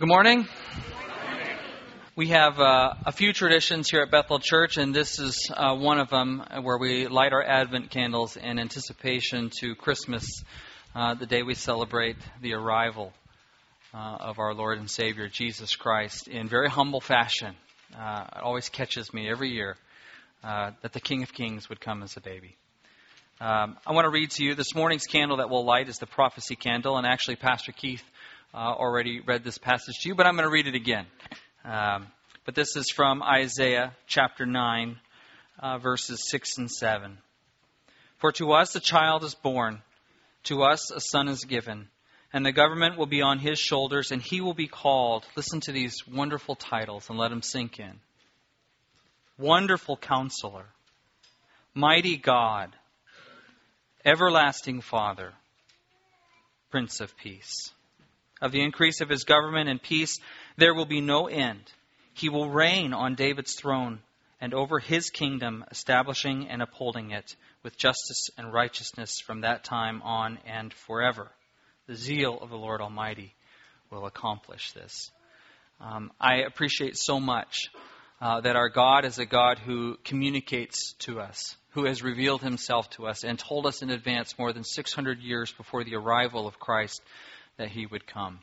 Good morning. We have uh, a few traditions here at Bethel Church, and this is uh, one of them where we light our Advent candles in anticipation to Christmas, uh, the day we celebrate the arrival uh, of our Lord and Savior Jesus Christ in very humble fashion. Uh, it always catches me every year uh, that the King of Kings would come as a baby. Um, I want to read to you this morning's candle that we'll light is the prophecy candle, and actually, Pastor Keith uh, already read this passage to you, but I'm going to read it again. Um, but this is from Isaiah chapter 9, uh, verses 6 and 7. For to us a child is born, to us a son is given, and the government will be on his shoulders, and he will be called. Listen to these wonderful titles and let them sink in Wonderful Counselor, Mighty God, Everlasting Father, Prince of Peace. Of the increase of his government and peace, there will be no end. He will reign on David's throne and over his kingdom, establishing and upholding it with justice and righteousness from that time on and forever. The zeal of the Lord Almighty will accomplish this. Um, I appreciate so much uh, that our God is a God who communicates to us, who has revealed himself to us and told us in advance more than 600 years before the arrival of Christ that he would come.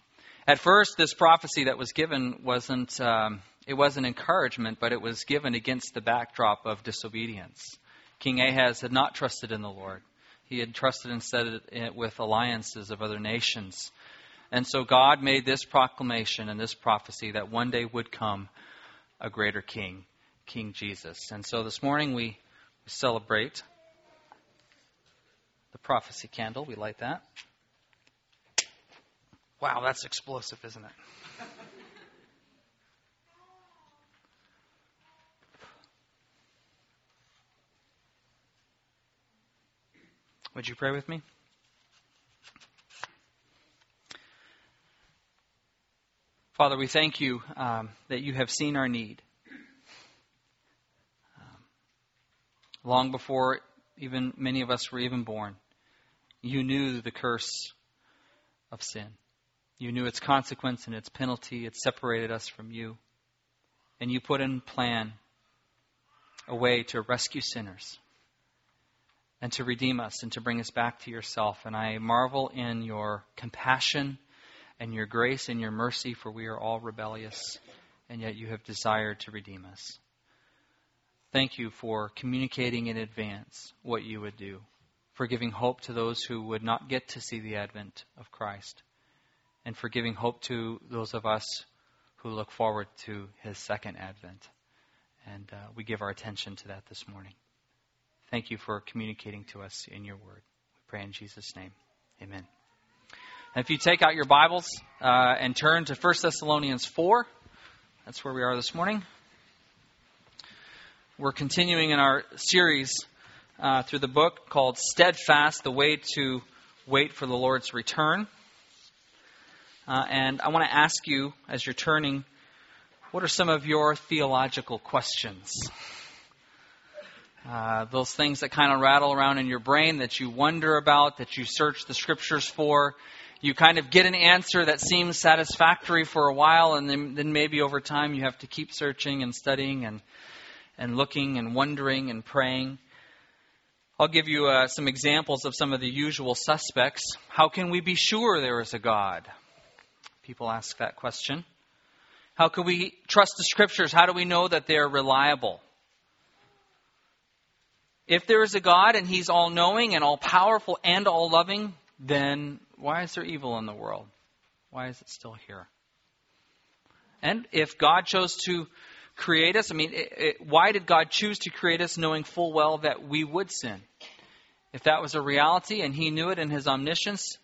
At first, this prophecy that was given wasn't, um, it wasn't encouragement, but it was given against the backdrop of disobedience. King Ahaz had not trusted in the Lord. He had trusted instead with alliances of other nations. And so God made this proclamation and this prophecy that one day would come a greater king, King Jesus. And so this morning we, we celebrate the prophecy candle. We light that. Wow, that's explosive, isn't it? Would you pray with me? Father, we thank you um, that you have seen our need. Um, long before even many of us were even born, you knew the curse of sin. You knew its consequence and its penalty. It separated us from you. And you put in plan a way to rescue sinners and to redeem us and to bring us back to yourself. And I marvel in your compassion and your grace and your mercy, for we are all rebellious, and yet you have desired to redeem us. Thank you for communicating in advance what you would do, for giving hope to those who would not get to see the advent of Christ and for giving hope to those of us who look forward to his second advent. And uh, we give our attention to that this morning. Thank you for communicating to us in your word. We pray in Jesus' name. Amen. And if you take out your Bibles uh, and turn to 1 Thessalonians 4, that's where we are this morning. We're continuing in our series uh, through the book called Steadfast The Way to Wait for the Lord's Return. Uh, and I want to ask you, as you're turning, what are some of your theological questions? Uh, those things that kind of rattle around in your brain that you wonder about, that you search the scriptures for. You kind of get an answer that seems satisfactory for a while, and then, then maybe over time you have to keep searching and studying and, and looking and wondering and praying. I'll give you uh, some examples of some of the usual suspects. How can we be sure there is a God? People ask that question. How can we trust the scriptures? How do we know that they're reliable? If there is a God and He's all knowing and all powerful and all loving, then why is there evil in the world? Why is it still here? And if God chose to create us, I mean, it, it, why did God choose to create us knowing full well that we would sin? If that was a reality and He knew it in His omniscience,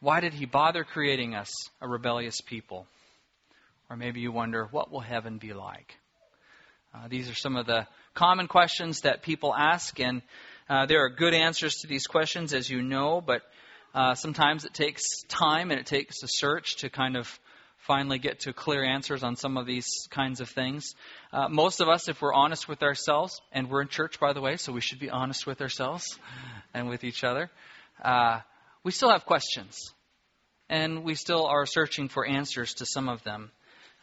why did he bother creating us, a rebellious people? Or maybe you wonder, what will heaven be like? Uh, these are some of the common questions that people ask, and uh, there are good answers to these questions, as you know, but uh, sometimes it takes time and it takes a search to kind of finally get to clear answers on some of these kinds of things. Uh, most of us, if we're honest with ourselves, and we're in church, by the way, so we should be honest with ourselves and with each other, uh, we still have questions. and we still are searching for answers to some of them.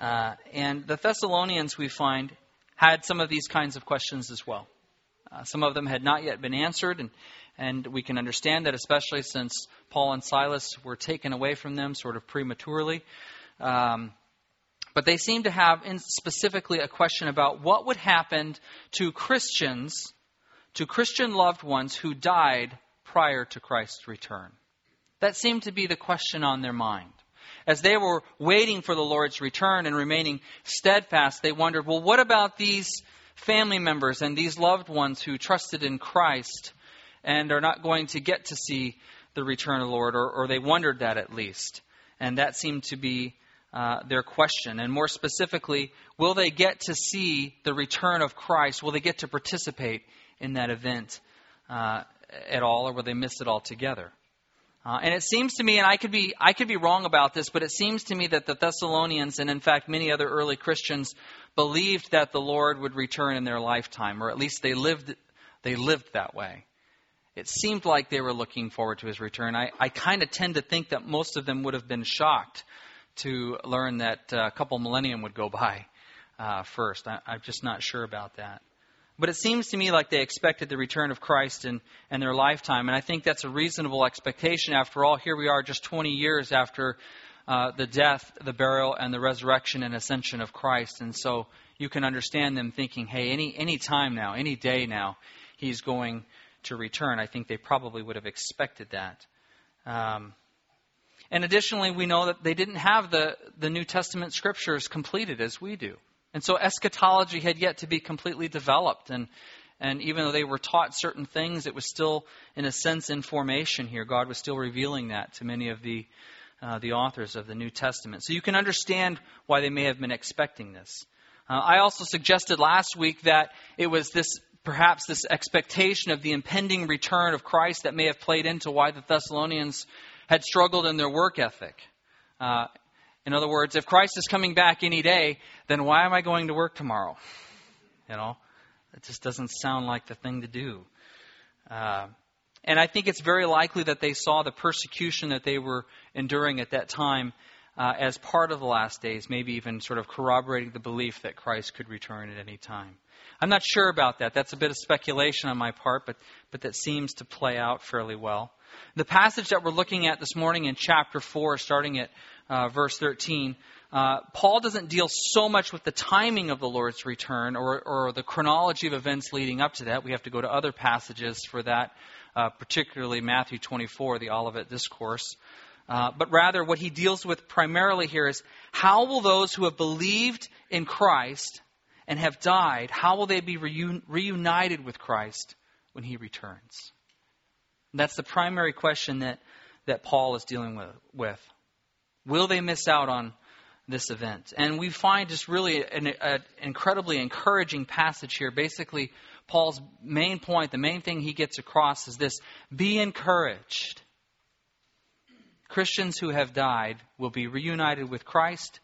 Uh, and the Thessalonians, we find, had some of these kinds of questions as well. Uh, some of them had not yet been answered, and, and we can understand that, especially since Paul and Silas were taken away from them sort of prematurely. Um, but they seem to have specifically a question about what would happen to Christians, to Christian loved ones who died prior to Christ's return. That seemed to be the question on their mind. As they were waiting for the Lord's return and remaining steadfast, they wondered, well, what about these family members and these loved ones who trusted in Christ and are not going to get to see the return of the Lord, or, or they wondered that at least. And that seemed to be uh, their question. And more specifically, will they get to see the return of Christ? Will they get to participate in that event uh, at all, or will they miss it altogether? Uh, and it seems to me, and I could be I could be wrong about this, but it seems to me that the Thessalonians, and in fact many other early Christians, believed that the Lord would return in their lifetime, or at least they lived they lived that way. It seemed like they were looking forward to his return. I, I kind of tend to think that most of them would have been shocked to learn that uh, a couple millennium would go by uh, first. I, I'm just not sure about that. But it seems to me like they expected the return of Christ in, in their lifetime. And I think that's a reasonable expectation. After all, here we are just 20 years after uh, the death, the burial, and the resurrection and ascension of Christ. And so you can understand them thinking, hey, any, any time now, any day now, he's going to return. I think they probably would have expected that. Um, and additionally, we know that they didn't have the, the New Testament scriptures completed as we do. And so eschatology had yet to be completely developed. And, and even though they were taught certain things, it was still, in a sense, in formation here. God was still revealing that to many of the, uh, the authors of the New Testament. So you can understand why they may have been expecting this. Uh, I also suggested last week that it was this perhaps this expectation of the impending return of Christ that may have played into why the Thessalonians had struggled in their work ethic. Uh, in other words, if Christ is coming back any day, then why am I going to work tomorrow? You know, it just doesn't sound like the thing to do. Uh, and I think it's very likely that they saw the persecution that they were enduring at that time uh, as part of the last days, maybe even sort of corroborating the belief that Christ could return at any time. I'm not sure about that. That's a bit of speculation on my part, but, but that seems to play out fairly well. The passage that we're looking at this morning in chapter 4, starting at uh, verse 13, uh, Paul doesn't deal so much with the timing of the Lord's return or, or, the chronology of events leading up to that. We have to go to other passages for that, uh, particularly Matthew 24, the Olivet Discourse. Uh, but rather, what he deals with primarily here is how will those who have believed in Christ and have died, how will they be reun- reunited with Christ when he returns? And that's the primary question that, that Paul is dealing with, with. Will they miss out on this event? And we find just really an, an incredibly encouraging passage here. Basically, Paul's main point, the main thing he gets across is this be encouraged. Christians who have died will be reunited with Christ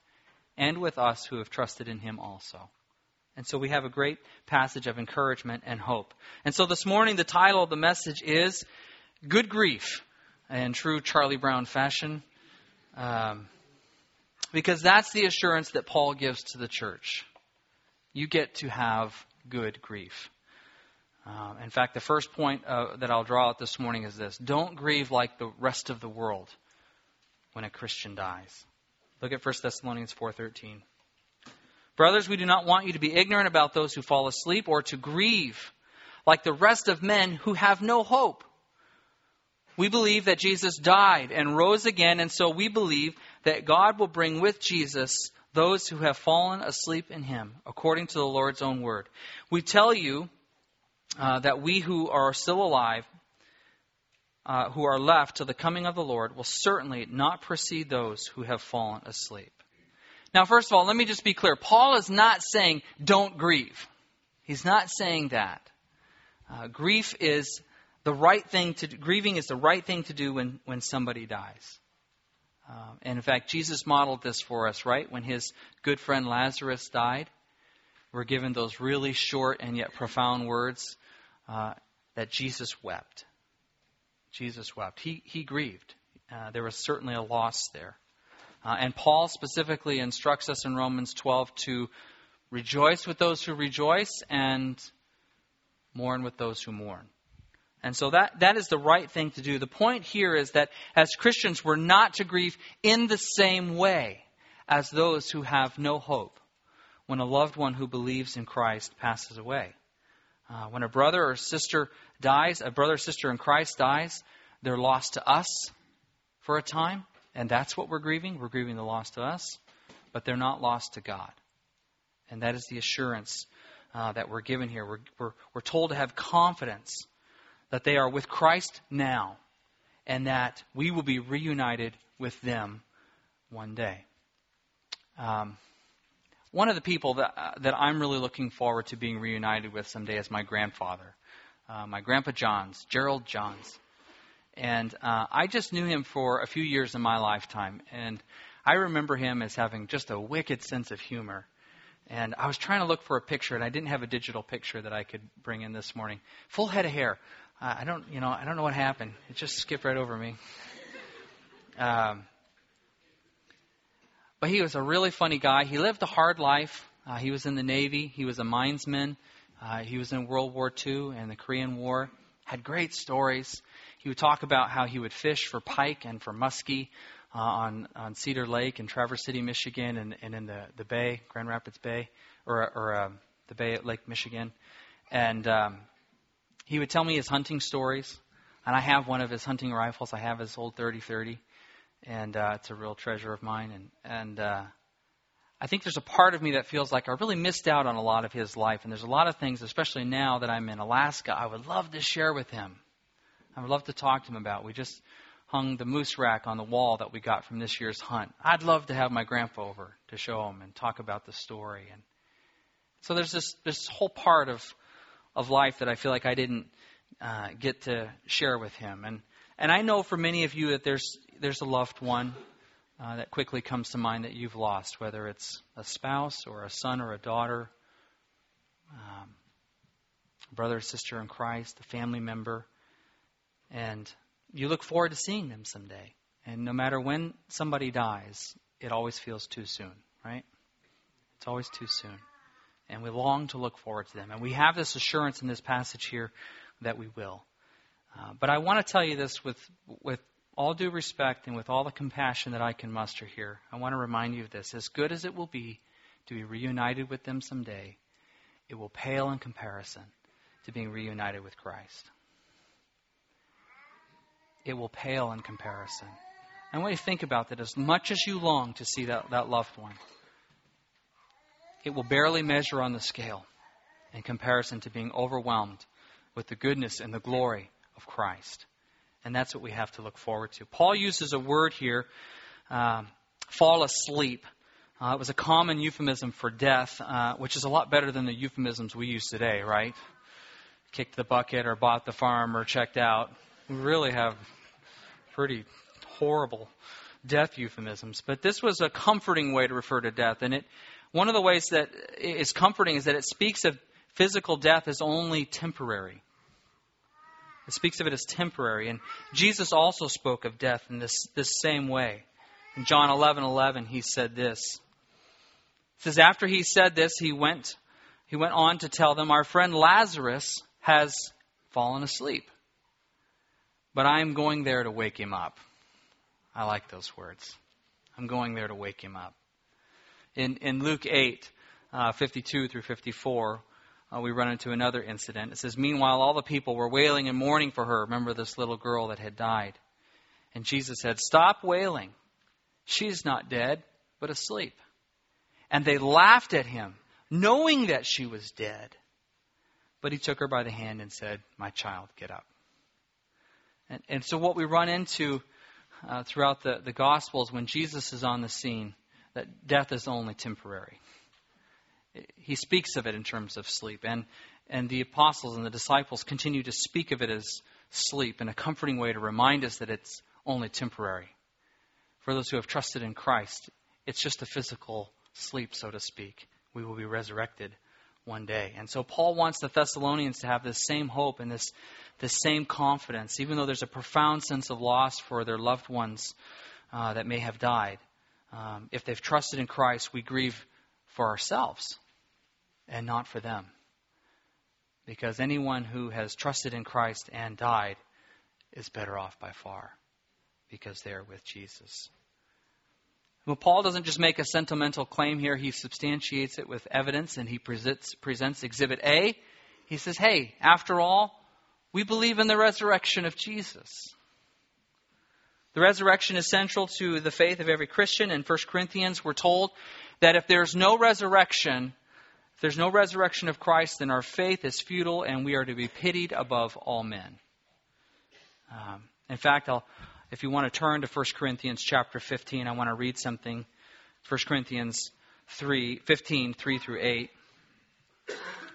and with us who have trusted in him also. And so we have a great passage of encouragement and hope. And so this morning, the title of the message is Good Grief, in true Charlie Brown fashion. Um, because that's the assurance that Paul gives to the church. You get to have good grief. Uh, in fact, the first point uh, that I'll draw out this morning is this don't grieve like the rest of the world when a Christian dies. Look at 1 Thessalonians 4:13. Brothers, we do not want you to be ignorant about those who fall asleep or to grieve like the rest of men who have no hope. We believe that Jesus died and rose again, and so we believe that God will bring with Jesus those who have fallen asleep in him, according to the Lord's own word. We tell you uh, that we who are still alive, uh, who are left till the coming of the Lord, will certainly not precede those who have fallen asleep. Now, first of all, let me just be clear. Paul is not saying don't grieve. He's not saying that. Uh, grief is the right thing to do. Grieving is the right thing to do when, when somebody dies. Um, and in fact, Jesus modeled this for us, right? When his good friend Lazarus died, we're given those really short and yet profound words uh, that Jesus wept. Jesus wept. He, he grieved. Uh, there was certainly a loss there. Uh, and Paul specifically instructs us in Romans 12 to rejoice with those who rejoice and mourn with those who mourn. And so that, that is the right thing to do. The point here is that as Christians, we're not to grieve in the same way as those who have no hope when a loved one who believes in Christ passes away. Uh, when a brother or sister dies, a brother or sister in Christ dies, they're lost to us for a time, and that's what we're grieving. We're grieving the loss to us, but they're not lost to God. And that is the assurance uh, that we're given here. We're, we're, we're told to have confidence that they are with Christ now, and that we will be reunited with them one day. Um, one of the people that, uh, that I'm really looking forward to being reunited with someday is my grandfather, uh, my grandpa Johns, Gerald Johns. And uh, I just knew him for a few years in my lifetime. And I remember him as having just a wicked sense of humor. And I was trying to look for a picture, and I didn't have a digital picture that I could bring in this morning. Full head of hair. I don't, you know, I don't know what happened. It just skipped right over me. Um, but he was a really funny guy. He lived a hard life. Uh, he was in the Navy. He was a minesman. Uh, he was in World War II and the Korean War. Had great stories. He would talk about how he would fish for pike and for muskie uh, on on Cedar Lake in Traverse City, Michigan, and, and in the the Bay, Grand Rapids Bay, or or uh, the Bay at Lake Michigan. And um, he would tell me his hunting stories. And I have one of his hunting rifles. I have his old 30-30 and uh, it's a real treasure of mine. And and uh, I think there's a part of me that feels like I really missed out on a lot of his life. And there's a lot of things, especially now that I'm in Alaska, I would love to share with him. I would love to talk to him about. We just hung the moose rack on the wall that we got from this year's hunt. I'd love to have my grandpa over to show him and talk about the story. And so there's this this whole part of of life that I feel like I didn't uh, get to share with him. And and I know for many of you that there's there's a loved one uh, that quickly comes to mind that you've lost, whether it's a spouse or a son or a daughter, um, brother or sister in Christ, a family member, and you look forward to seeing them someday. And no matter when somebody dies, it always feels too soon, right? It's always too soon. And we long to look forward to them. And we have this assurance in this passage here that we will. Uh, but I want to tell you this with, with all due respect and with all the compassion that I can muster here, I want to remind you of this. As good as it will be to be reunited with them someday, it will pale in comparison to being reunited with Christ. It will pale in comparison. And when you think about that, as much as you long to see that, that loved one, it will barely measure on the scale in comparison to being overwhelmed with the goodness and the glory of Christ. And that's what we have to look forward to. Paul uses a word here, um, fall asleep. Uh, it was a common euphemism for death, uh, which is a lot better than the euphemisms we use today, right? Kicked the bucket or bought the farm or checked out. We really have pretty horrible death euphemisms. But this was a comforting way to refer to death. And it, one of the ways that is comforting is that it speaks of physical death as only temporary. It speaks of it as temporary. And Jesus also spoke of death in this, this same way. In John 11 11, he said this. It says, After he said this, he went, he went on to tell them, Our friend Lazarus has fallen asleep. But I am going there to wake him up. I like those words. I'm going there to wake him up. In, in Luke 8, uh, 52 through 54, uh, we run into another incident. It says, Meanwhile, all the people were wailing and mourning for her. Remember this little girl that had died. And Jesus said, Stop wailing. She's not dead, but asleep. And they laughed at him, knowing that she was dead. But he took her by the hand and said, My child, get up. And, and so, what we run into uh, throughout the, the Gospels when Jesus is on the scene, that death is only temporary he speaks of it in terms of sleep. And, and the apostles and the disciples continue to speak of it as sleep in a comforting way to remind us that it's only temporary. For those who have trusted in Christ, it's just a physical sleep, so to speak. We will be resurrected one day. And so Paul wants the Thessalonians to have this same hope and this, this same confidence, even though there's a profound sense of loss for their loved ones uh, that may have died. Um, if they've trusted in Christ, we grieve for ourselves and not for them. Because anyone who has trusted in Christ and died is better off by far because they are with Jesus. Well, Paul doesn't just make a sentimental claim here, he substantiates it with evidence and he presents, presents Exhibit A. He says, hey, after all, we believe in the resurrection of Jesus. The resurrection is central to the faith of every Christian. In 1 Corinthians, we're told that if there's no resurrection, if there's no resurrection of Christ, then our faith is futile and we are to be pitied above all men. Um, in fact, I'll, if you want to turn to 1 Corinthians chapter 15, I want to read something. 1 Corinthians 3, 15, 3 through 8.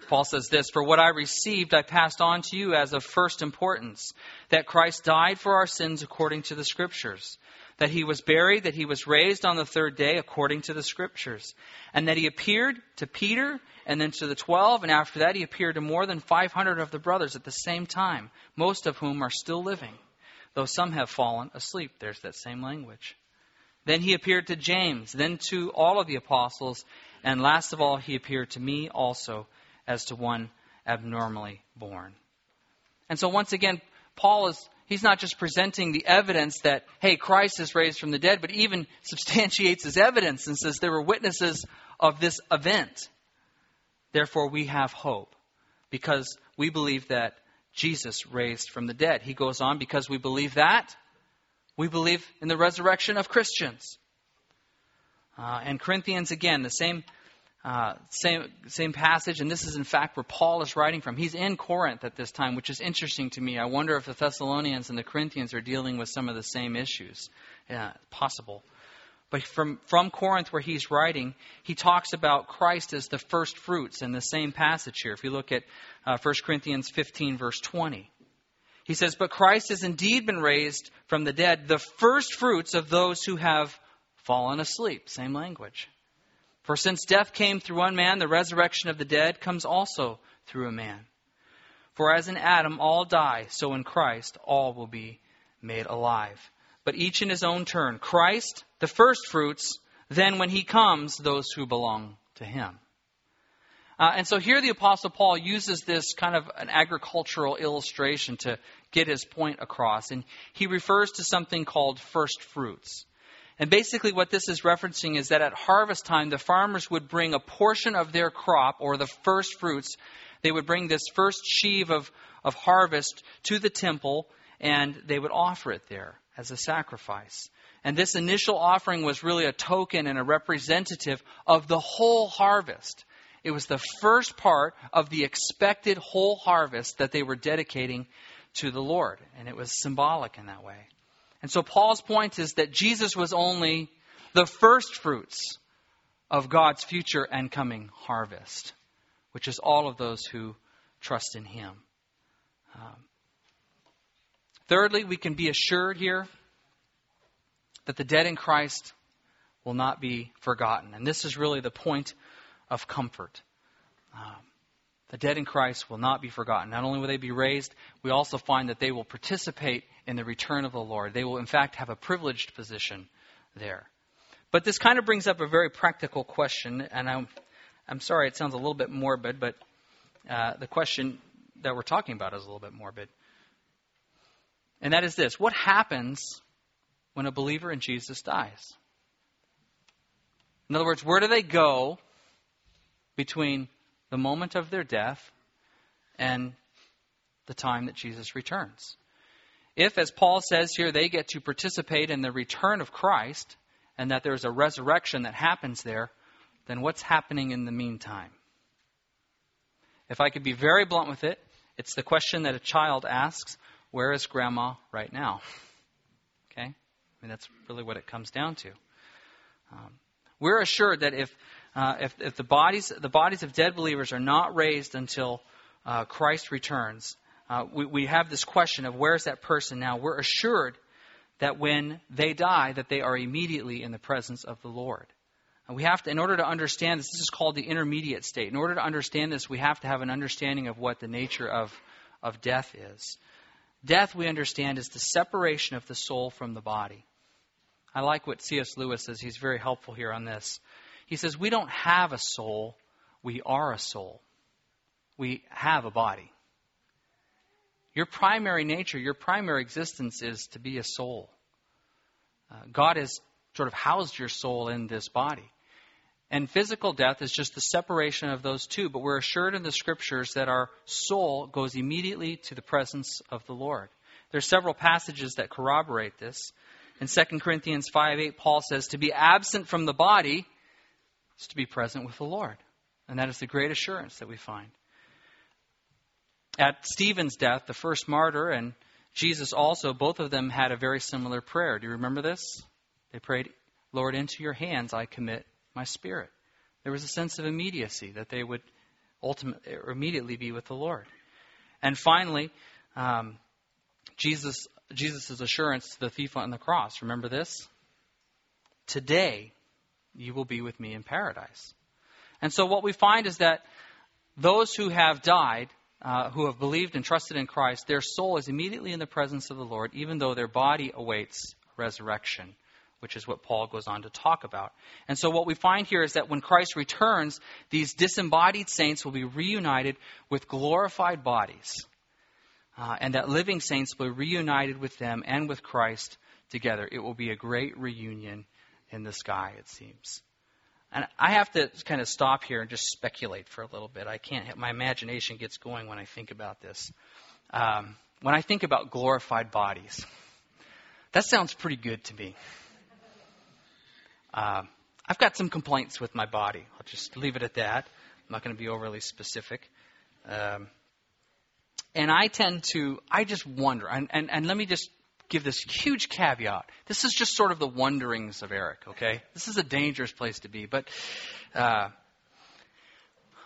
Paul says this For what I received, I passed on to you as of first importance that Christ died for our sins according to the Scriptures, that he was buried, that he was raised on the third day according to the Scriptures, and that he appeared to Peter and then to the twelve, and after that he appeared to more than 500 of the brothers at the same time, most of whom are still living though some have fallen asleep. There's that same language. Then he appeared to James, then to all of the apostles, and last of all, he appeared to me also as to one abnormally born. And so, once again, Paul is, he's not just presenting the evidence that, hey, Christ is raised from the dead, but even substantiates his evidence and says there were witnesses of this event. Therefore, we have hope because we believe that Jesus raised from the dead. He goes on, because we believe that, we believe in the resurrection of Christians. Uh, and Corinthians, again, the same, uh, same, same passage, and this is in fact where Paul is writing from. He's in Corinth at this time, which is interesting to me. I wonder if the Thessalonians and the Corinthians are dealing with some of the same issues. Yeah, possible. But from, from Corinth, where he's writing, he talks about Christ as the first fruits in the same passage here. If you look at uh, 1 Corinthians 15, verse 20, he says, But Christ has indeed been raised from the dead, the first fruits of those who have fallen asleep. Same language. For since death came through one man, the resurrection of the dead comes also through a man. For as in Adam all die, so in Christ all will be made alive but each in his own turn. Christ, the first fruits, then when he comes, those who belong to him. Uh, and so here the Apostle Paul uses this kind of an agricultural illustration to get his point across. And he refers to something called first fruits. And basically, what this is referencing is that at harvest time, the farmers would bring a portion of their crop, or the first fruits, they would bring this first sheave of, of harvest to the temple, and they would offer it there as a sacrifice. And this initial offering was really a token and a representative of the whole harvest. It was the first part of the expected whole harvest that they were dedicating to the Lord. And it was symbolic in that way. And so Paul's point is that Jesus was only the first fruits of God's future and coming harvest, which is all of those who trust in Him. Um, Thirdly, we can be assured here that the dead in Christ will not be forgotten. And this is really the point of comfort. Um, the dead in Christ will not be forgotten. Not only will they be raised, we also find that they will participate in the return of the Lord. They will, in fact, have a privileged position there. But this kind of brings up a very practical question, and I'm, I'm sorry it sounds a little bit morbid, but uh, the question that we're talking about is a little bit morbid. And that is this what happens when a believer in Jesus dies? In other words, where do they go between the moment of their death and the time that Jesus returns? If, as Paul says here, they get to participate in the return of Christ and that there's a resurrection that happens there, then what's happening in the meantime? If I could be very blunt with it, it's the question that a child asks where is grandma right now? Okay? I mean, that's really what it comes down to. Um, we're assured that if, uh, if, if, the, bodies, the bodies of dead believers are not raised until uh, Christ returns, uh, we, we have this question of where is that person now? We're assured that when they die, that they are immediately in the presence of the Lord. And we have to, in order to understand this, this is called the intermediate state. In order to understand this, we have to have an understanding of what the nature of, of death is. Death, we understand, is the separation of the soul from the body. I like what C.S. Lewis says. He's very helpful here on this. He says, We don't have a soul, we are a soul. We have a body. Your primary nature, your primary existence is to be a soul. Uh, God has sort of housed your soul in this body. And physical death is just the separation of those two, but we're assured in the scriptures that our soul goes immediately to the presence of the Lord. There are several passages that corroborate this. In 2 Corinthians 5 8, Paul says, To be absent from the body is to be present with the Lord. And that is the great assurance that we find. At Stephen's death, the first martyr, and Jesus also, both of them had a very similar prayer. Do you remember this? They prayed, Lord, into your hands I commit my spirit. There was a sense of immediacy that they would ultimately immediately be with the Lord. And finally, um, Jesus Jesus' assurance to the thief on the cross. Remember this? Today you will be with me in paradise. And so what we find is that those who have died, uh, who have believed and trusted in Christ, their soul is immediately in the presence of the Lord, even though their body awaits resurrection which is what Paul goes on to talk about. And so what we find here is that when Christ returns, these disembodied saints will be reunited with glorified bodies. Uh, and that living saints will be reunited with them and with Christ together. It will be a great reunion in the sky, it seems. And I have to kind of stop here and just speculate for a little bit. I can't, my imagination gets going when I think about this. Um, when I think about glorified bodies, that sounds pretty good to me. Uh, I've got some complaints with my body. I'll just leave it at that. I'm not going to be overly specific. Um, and I tend to, I just wonder, and, and, and let me just give this huge caveat. This is just sort of the wonderings of Eric, okay? This is a dangerous place to be, but uh,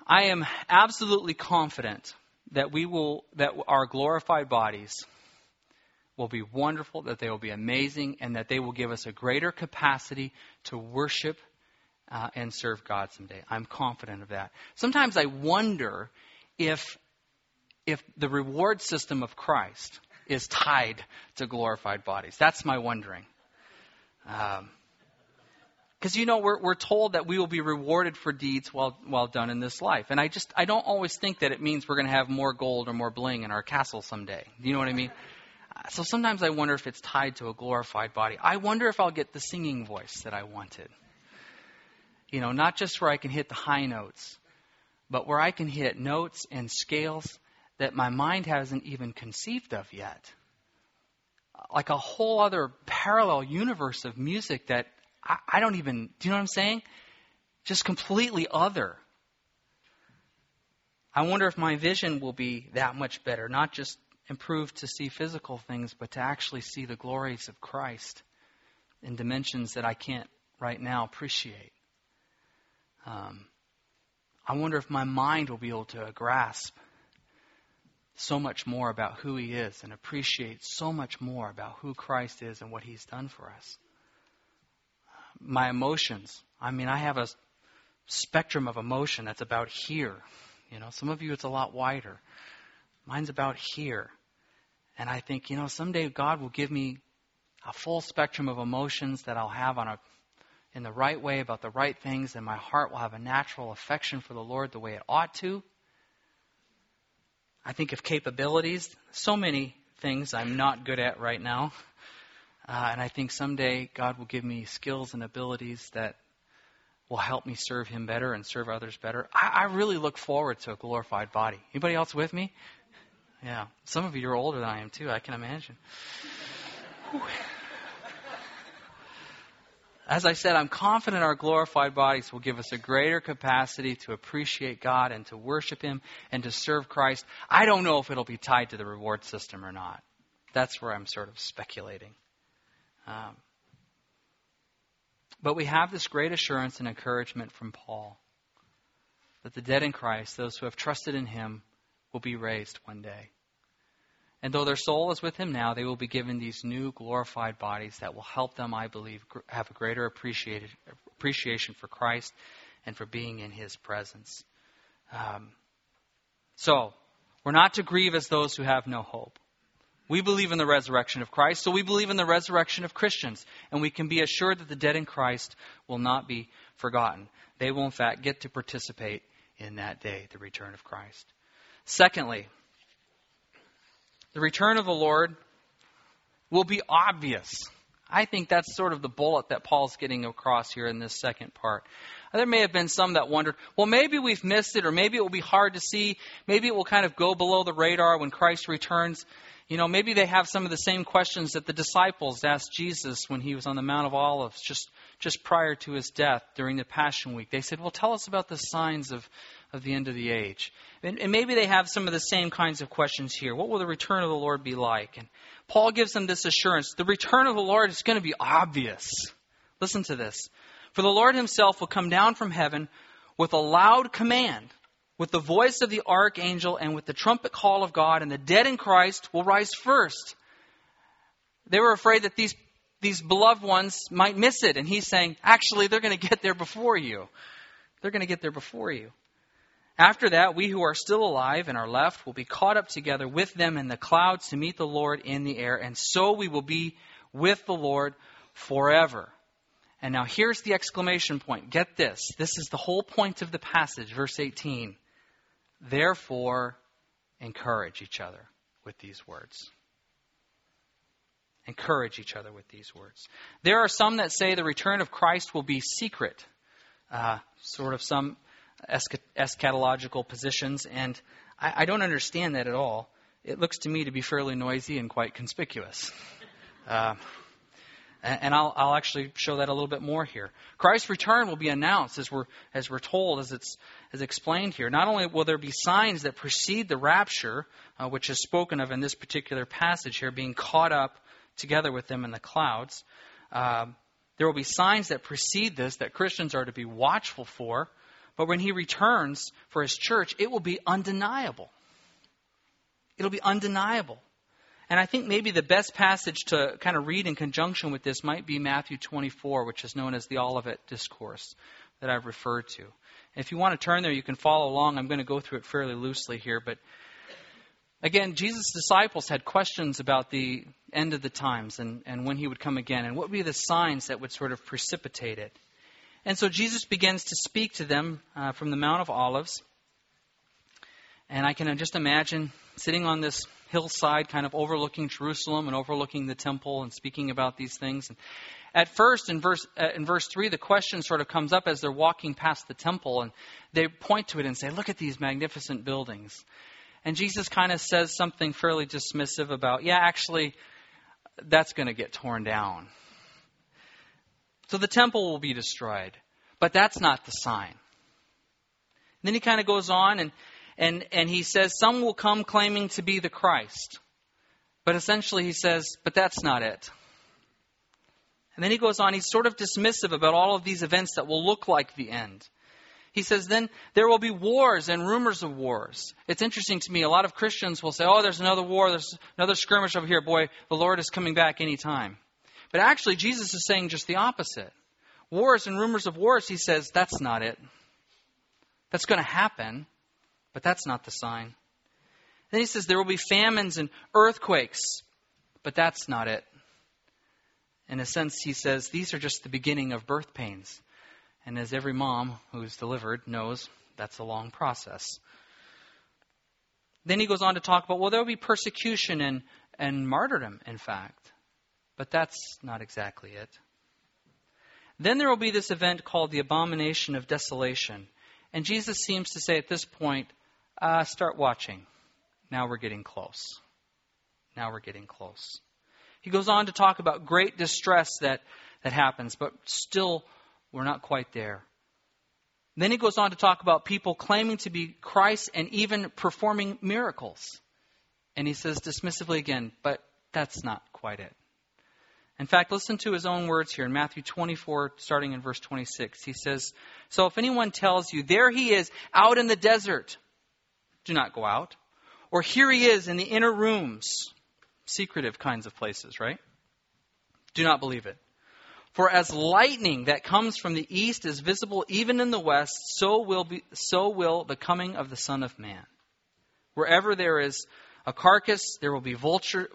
I am absolutely confident that we will, that our glorified bodies will be wonderful, that they will be amazing, and that they will give us a greater capacity to worship uh, and serve God someday. I'm confident of that. Sometimes I wonder if if the reward system of Christ is tied to glorified bodies. That's my wondering. Because um, you know we're we're told that we will be rewarded for deeds well well done in this life, and I just I don't always think that it means we're going to have more gold or more bling in our castle someday. You know what I mean? So sometimes I wonder if it's tied to a glorified body. I wonder if I'll get the singing voice that I wanted. You know, not just where I can hit the high notes, but where I can hit notes and scales that my mind hasn't even conceived of yet. Like a whole other parallel universe of music that I, I don't even, do you know what I'm saying? Just completely other. I wonder if my vision will be that much better, not just improved to see physical things, but to actually see the glories of Christ in dimensions that I can't right now appreciate. Um, I wonder if my mind will be able to grasp so much more about who He is and appreciate so much more about who Christ is and what He's done for us. My emotions. I mean, I have a spectrum of emotion that's about here. You know, some of you it's a lot wider. Mine's about here. And I think, you know, someday God will give me a full spectrum of emotions that I'll have on a in the right way about the right things, and my heart will have a natural affection for the Lord the way it ought to. I think of capabilities, so many things I'm not good at right now. Uh, and I think someday God will give me skills and abilities that will help me serve Him better and serve others better. I, I really look forward to a glorified body. Anybody else with me? Yeah. Some of you are older than I am, too, I can imagine. As I said, I'm confident our glorified bodies will give us a greater capacity to appreciate God and to worship Him and to serve Christ. I don't know if it'll be tied to the reward system or not. That's where I'm sort of speculating. Um, but we have this great assurance and encouragement from Paul that the dead in Christ, those who have trusted in Him, will be raised one day. And though their soul is with him now, they will be given these new glorified bodies that will help them, I believe, have a greater appreciation for Christ and for being in his presence. Um, so, we're not to grieve as those who have no hope. We believe in the resurrection of Christ, so we believe in the resurrection of Christians, and we can be assured that the dead in Christ will not be forgotten. They will, in fact, get to participate in that day, the return of Christ. Secondly, the return of the Lord will be obvious. I think that's sort of the bullet that Paul's getting across here in this second part. There may have been some that wondered, well, maybe we've missed it, or maybe it will be hard to see. Maybe it will kind of go below the radar when Christ returns. You know, maybe they have some of the same questions that the disciples asked Jesus when he was on the Mount of Olives just, just prior to his death during the Passion Week. They said, well, tell us about the signs of, of the end of the age. And, and maybe they have some of the same kinds of questions here. What will the return of the Lord be like? And Paul gives them this assurance the return of the Lord is going to be obvious. Listen to this. For the Lord himself will come down from heaven with a loud command, with the voice of the archangel, and with the trumpet call of God, and the dead in Christ will rise first. They were afraid that these, these beloved ones might miss it, and he's saying, actually, they're going to get there before you. They're going to get there before you. After that, we who are still alive and are left will be caught up together with them in the clouds to meet the Lord in the air, and so we will be with the Lord forever. And now here's the exclamation point. Get this. This is the whole point of the passage, verse 18. Therefore, encourage each other with these words. Encourage each other with these words. There are some that say the return of Christ will be secret, uh, sort of some eschatological positions, and I, I, don't understand that at all. It looks to me to be fairly noisy and quite conspicuous. Uh, and I'll, I'll, actually show that a little bit more here. Christ's return will be announced as we're, as we're told, as it's as explained here. Not only will there be signs that precede the rapture, uh, which is spoken of in this particular passage here, being caught up together with them in the clouds, uh, there will be signs that precede this that Christians are to be watchful for. But when he returns for his church, it will be undeniable. It'll be undeniable. And I think maybe the best passage to kind of read in conjunction with this might be Matthew 24, which is known as the Olivet Discourse that I've referred to. If you want to turn there, you can follow along. I'm going to go through it fairly loosely here. But again, Jesus' disciples had questions about the end of the times and, and when he would come again and what would be the signs that would sort of precipitate it. And so Jesus begins to speak to them uh, from the Mount of Olives. And I can just imagine sitting on this hillside, kind of overlooking Jerusalem and overlooking the temple and speaking about these things. And at first, in verse, uh, in verse 3, the question sort of comes up as they're walking past the temple, and they point to it and say, Look at these magnificent buildings. And Jesus kind of says something fairly dismissive about, Yeah, actually, that's going to get torn down. So the temple will be destroyed. But that's not the sign. And then he kind of goes on and and, and he says, Some will come claiming to be the Christ. But essentially, he says, But that's not it. And then he goes on, he's sort of dismissive about all of these events that will look like the end. He says, then there will be wars and rumors of wars. It's interesting to me. A lot of Christians will say, oh, there's another war, there's another skirmish over here. Boy, the Lord is coming back any time. But actually, Jesus is saying just the opposite. Wars and rumors of wars, he says, that's not it. That's going to happen. But that's not the sign. Then he says there will be famines and earthquakes, but that's not it. In a sense, he says these are just the beginning of birth pains. And as every mom who's delivered knows, that's a long process. Then he goes on to talk about, well, there will be persecution and, and martyrdom, in fact. But that's not exactly it. Then there will be this event called the abomination of desolation. And Jesus seems to say at this point, uh, start watching. Now we're getting close. Now we're getting close. He goes on to talk about great distress that, that happens, but still we're not quite there. Then he goes on to talk about people claiming to be Christ and even performing miracles. And he says dismissively again, but that's not quite it. In fact, listen to his own words here in Matthew 24, starting in verse 26. He says, So if anyone tells you, there he is out in the desert, do not go out. Or here he is in the inner rooms, secretive kinds of places, right? Do not believe it. For as lightning that comes from the east is visible even in the west, so will, be, so will the coming of the Son of Man. Wherever there is a carcass, there will be vulture.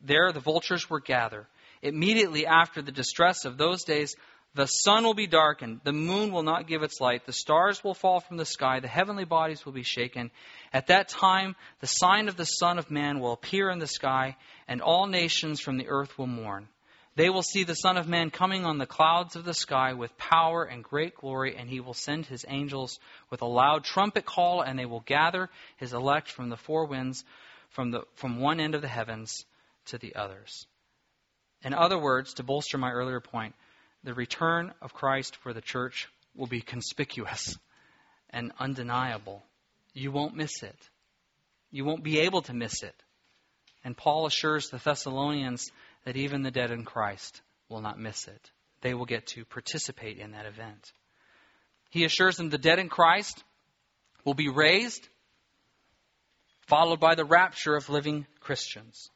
There the vultures will gather. Immediately after the distress of those days, the sun will be darkened, the moon will not give its light, the stars will fall from the sky, the heavenly bodies will be shaken. At that time, the sign of the Son of Man will appear in the sky, and all nations from the earth will mourn. They will see the Son of Man coming on the clouds of the sky with power and great glory, and he will send his angels with a loud trumpet call, and they will gather his elect from the four winds, from, the, from one end of the heavens to the others. In other words, to bolster my earlier point, the return of Christ for the church will be conspicuous and undeniable. You won't miss it. You won't be able to miss it. And Paul assures the Thessalonians that even the dead in Christ will not miss it. They will get to participate in that event. He assures them the dead in Christ will be raised, followed by the rapture of living Christians.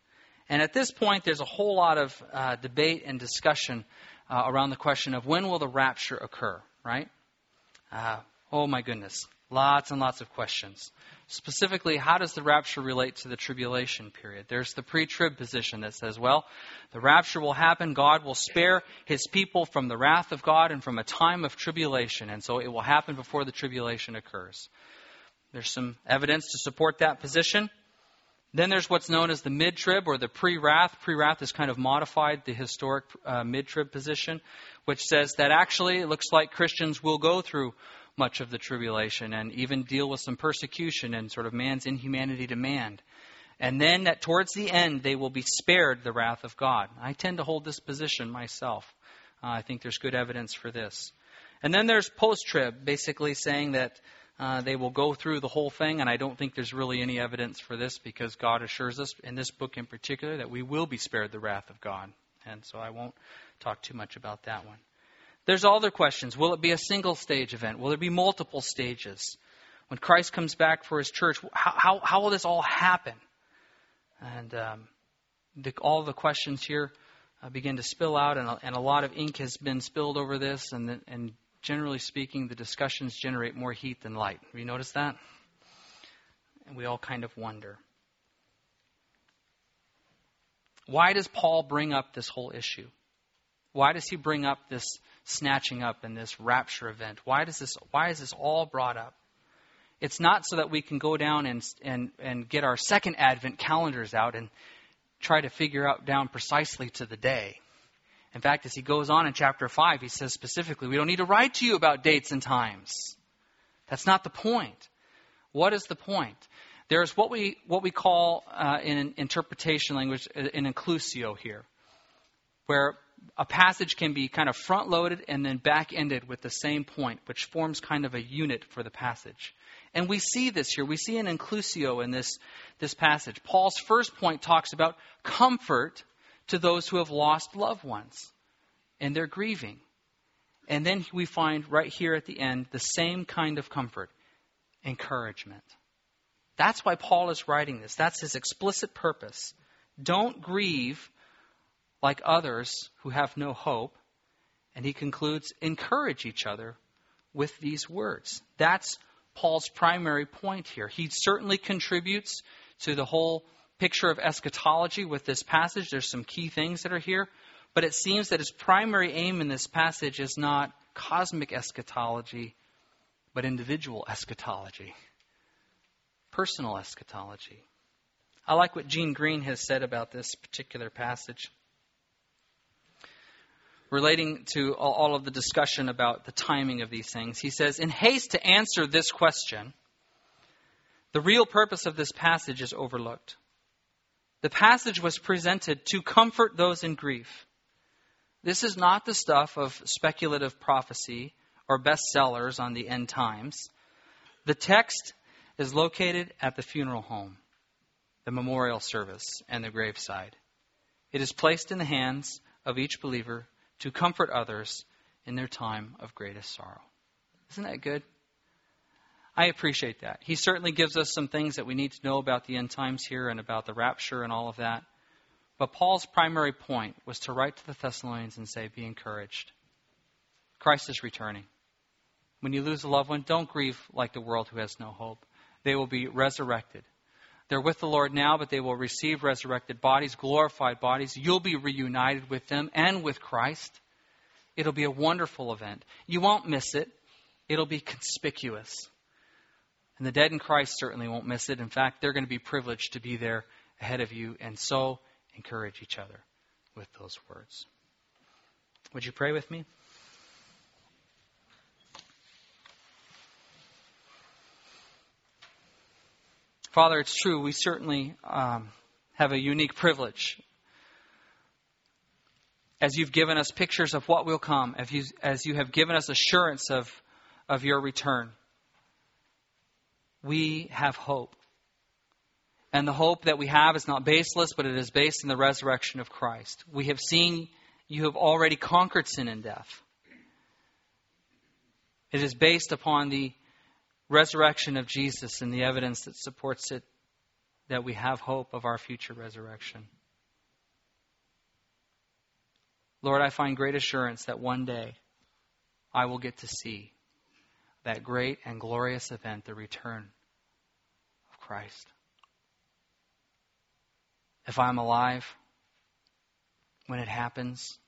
And at this point, there's a whole lot of uh, debate and discussion uh, around the question of when will the rapture occur, right? Uh, oh my goodness. Lots and lots of questions. Specifically, how does the rapture relate to the tribulation period? There's the pre trib position that says, well, the rapture will happen. God will spare his people from the wrath of God and from a time of tribulation. And so it will happen before the tribulation occurs. There's some evidence to support that position. Then there's what's known as the mid trib or the pre wrath. Pre wrath is kind of modified the historic uh, mid trib position, which says that actually it looks like Christians will go through much of the tribulation and even deal with some persecution and sort of man's inhumanity to man. And then that towards the end, they will be spared the wrath of God. I tend to hold this position myself. Uh, I think there's good evidence for this. And then there's post trib, basically saying that uh, they will go through the whole thing, and I don't think there's really any evidence for this because God assures us, in this book in particular, that we will be spared the wrath of God. And so I won't talk too much about that one. There's other questions. Will it be a single stage event? Will there be multiple stages? When Christ comes back for his church, how, how, how will this all happen? And um, the, all the questions here uh, begin to spill out, and a, and a, lot of ink has been spilled over this, and, the, and generally speaking, the discussions generate more heat than light. Have you noticed that? And we all kind of wonder. Why does Paul bring up this whole issue? Why does he bring up this snatching up and this rapture event? Why does this why is this all brought up? It's not so that we can go down and and and get our second advent calendars out and try to figure out down precisely to the day. In fact, as he goes on in chapter 5, he says specifically, we don't need to write to you about dates and times. That's not the point. What is the point? There's what we, what we call uh, in interpretation language an inclusio here, where a passage can be kind of front loaded and then back ended with the same point, which forms kind of a unit for the passage. And we see this here. We see an inclusio in this, this passage. Paul's first point talks about comfort to those who have lost loved ones and they're grieving. And then we find right here at the end the same kind of comfort encouragement. That's why Paul is writing this. That's his explicit purpose. Don't grieve like others who have no hope. And he concludes, encourage each other with these words. That's Paul's primary point here. He certainly contributes to the whole picture of eschatology with this passage. There's some key things that are here. But it seems that his primary aim in this passage is not cosmic eschatology, but individual eschatology, personal eschatology. I like what Gene Green has said about this particular passage relating to all of the discussion about the timing of these things. He says, In haste to answer this question, the real purpose of this passage is overlooked. The passage was presented to comfort those in grief. This is not the stuff of speculative prophecy or bestsellers on the end times. The text is located at the funeral home, the memorial service, and the graveside. It is placed in the hands of each believer to comfort others in their time of greatest sorrow. Isn't that good? I appreciate that. He certainly gives us some things that we need to know about the end times here and about the rapture and all of that. But Paul's primary point was to write to the Thessalonians and say, Be encouraged. Christ is returning. When you lose a loved one, don't grieve like the world who has no hope. They will be resurrected. They're with the Lord now, but they will receive resurrected bodies, glorified bodies. You'll be reunited with them and with Christ. It'll be a wonderful event. You won't miss it, it'll be conspicuous. And the dead in Christ certainly won't miss it. In fact, they're going to be privileged to be there ahead of you, and so encourage each other with those words. Would you pray with me? Father, it's true, we certainly um, have a unique privilege. As you've given us pictures of what will come, as you, as you have given us assurance of, of your return, we have hope. And the hope that we have is not baseless, but it is based in the resurrection of Christ. We have seen you have already conquered sin and death. It is based upon the resurrection of Jesus and the evidence that supports it that we have hope of our future resurrection. Lord, I find great assurance that one day I will get to see that great and glorious event, the return of Christ. If I'm alive when it happens,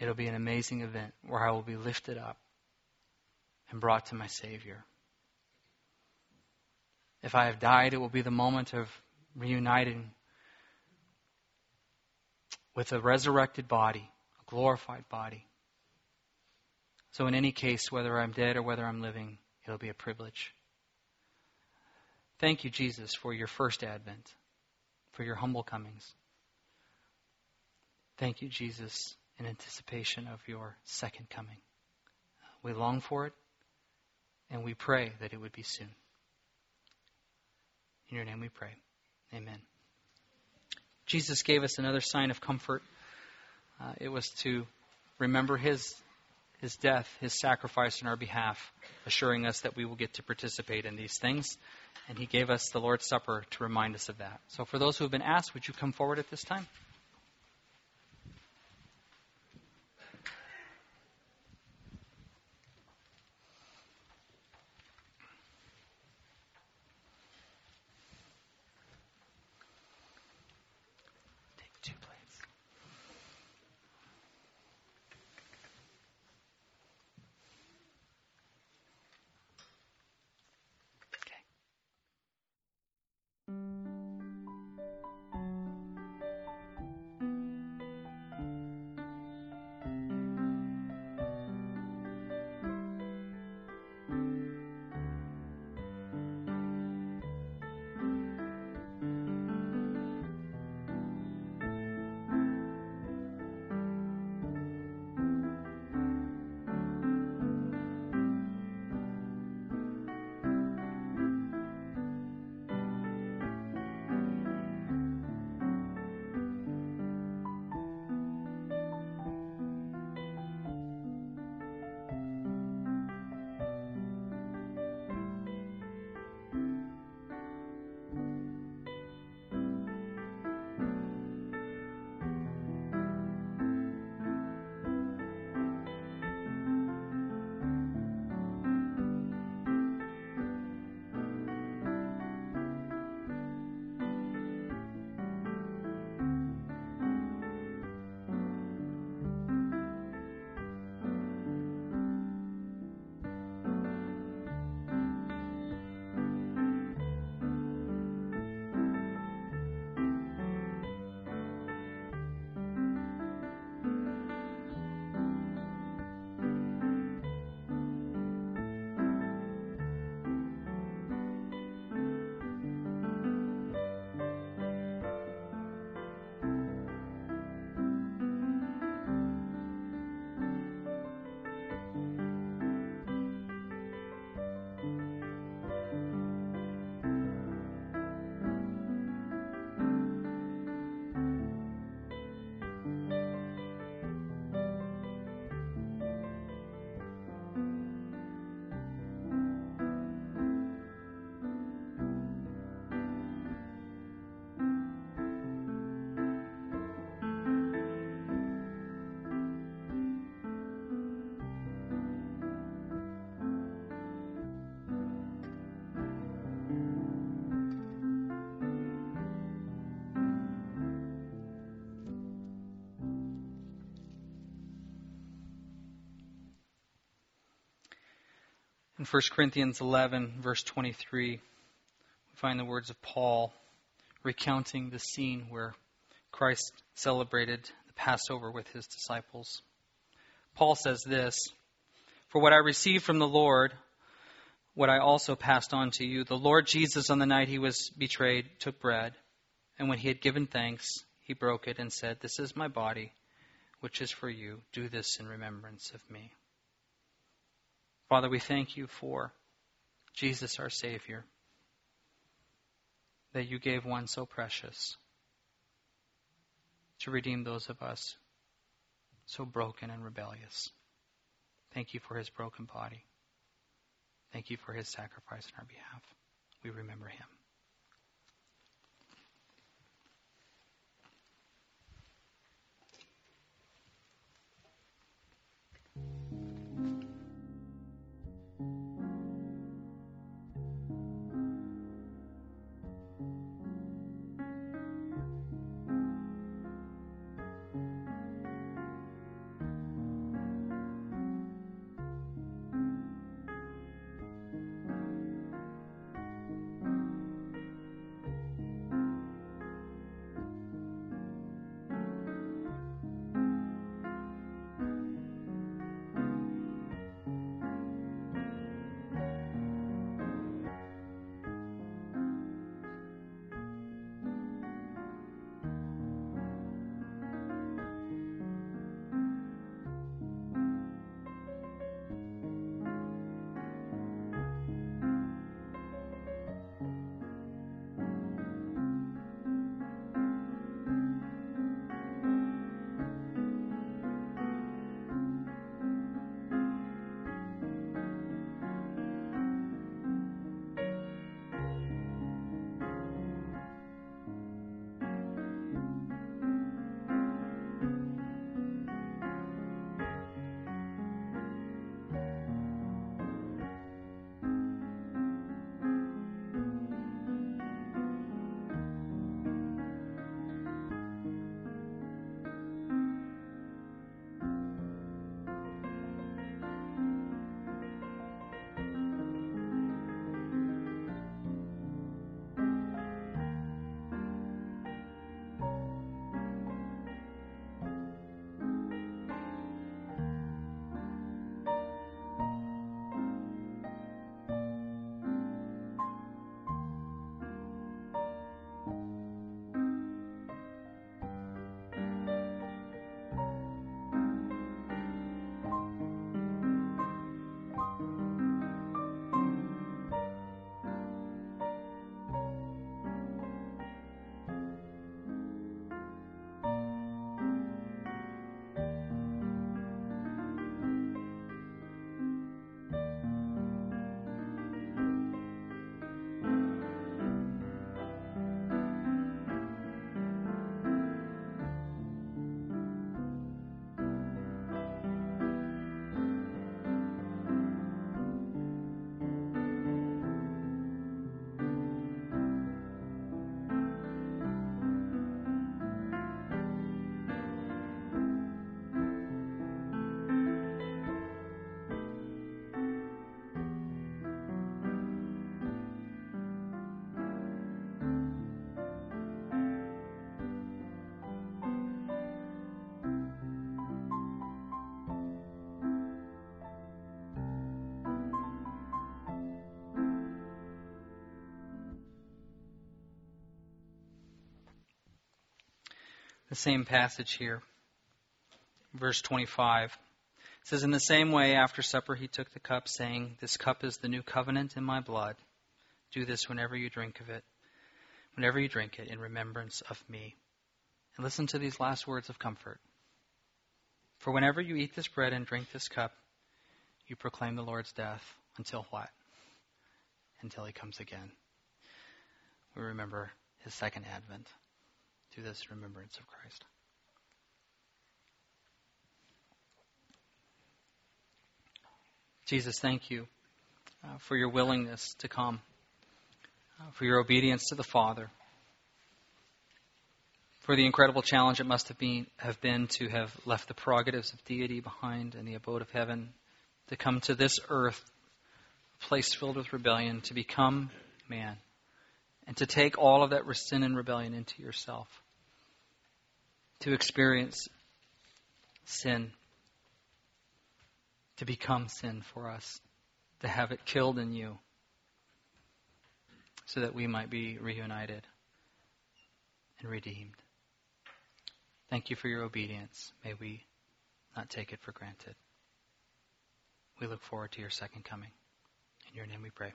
it'll be an amazing event where I will be lifted up and brought to my Savior. If I have died, it will be the moment of reuniting with a resurrected body, a glorified body. So, in any case, whether I'm dead or whether I'm living, it'll be a privilege. Thank you, Jesus, for your first advent, for your humble comings. Thank you, Jesus, in anticipation of your second coming. We long for it. And we pray that it would be soon. In your name we pray. Amen. Jesus gave us another sign of comfort. Uh, it was to remember his, his death, his sacrifice on our behalf, assuring us that we will get to participate in these things. And he gave us the Lord's Supper to remind us of that. So, for those who have been asked, would you come forward at this time? In 1 Corinthians 11, verse 23, we find the words of Paul recounting the scene where Christ celebrated the Passover with his disciples. Paul says this For what I received from the Lord, what I also passed on to you. The Lord Jesus, on the night he was betrayed, took bread, and when he had given thanks, he broke it and said, This is my body, which is for you. Do this in remembrance of me. Father, we thank you for Jesus, our Savior, that you gave one so precious to redeem those of us so broken and rebellious. Thank you for his broken body. Thank you for his sacrifice on our behalf. We remember him. The same passage here, verse 25. It says, In the same way, after supper, he took the cup, saying, This cup is the new covenant in my blood. Do this whenever you drink of it, whenever you drink it, in remembrance of me. And listen to these last words of comfort. For whenever you eat this bread and drink this cup, you proclaim the Lord's death until what? Until he comes again. We remember his second advent. Do this remembrance of Christ. Jesus, thank you uh, for your willingness to come, uh, for your obedience to the Father, for the incredible challenge it must have been, have been to have left the prerogatives of deity behind in the abode of heaven, to come to this earth a place filled with rebellion to become man and to take all of that sin and rebellion into yourself, to experience sin, to become sin for us, to have it killed in you, so that we might be reunited and redeemed. Thank you for your obedience. May we not take it for granted. We look forward to your second coming. In your name we pray.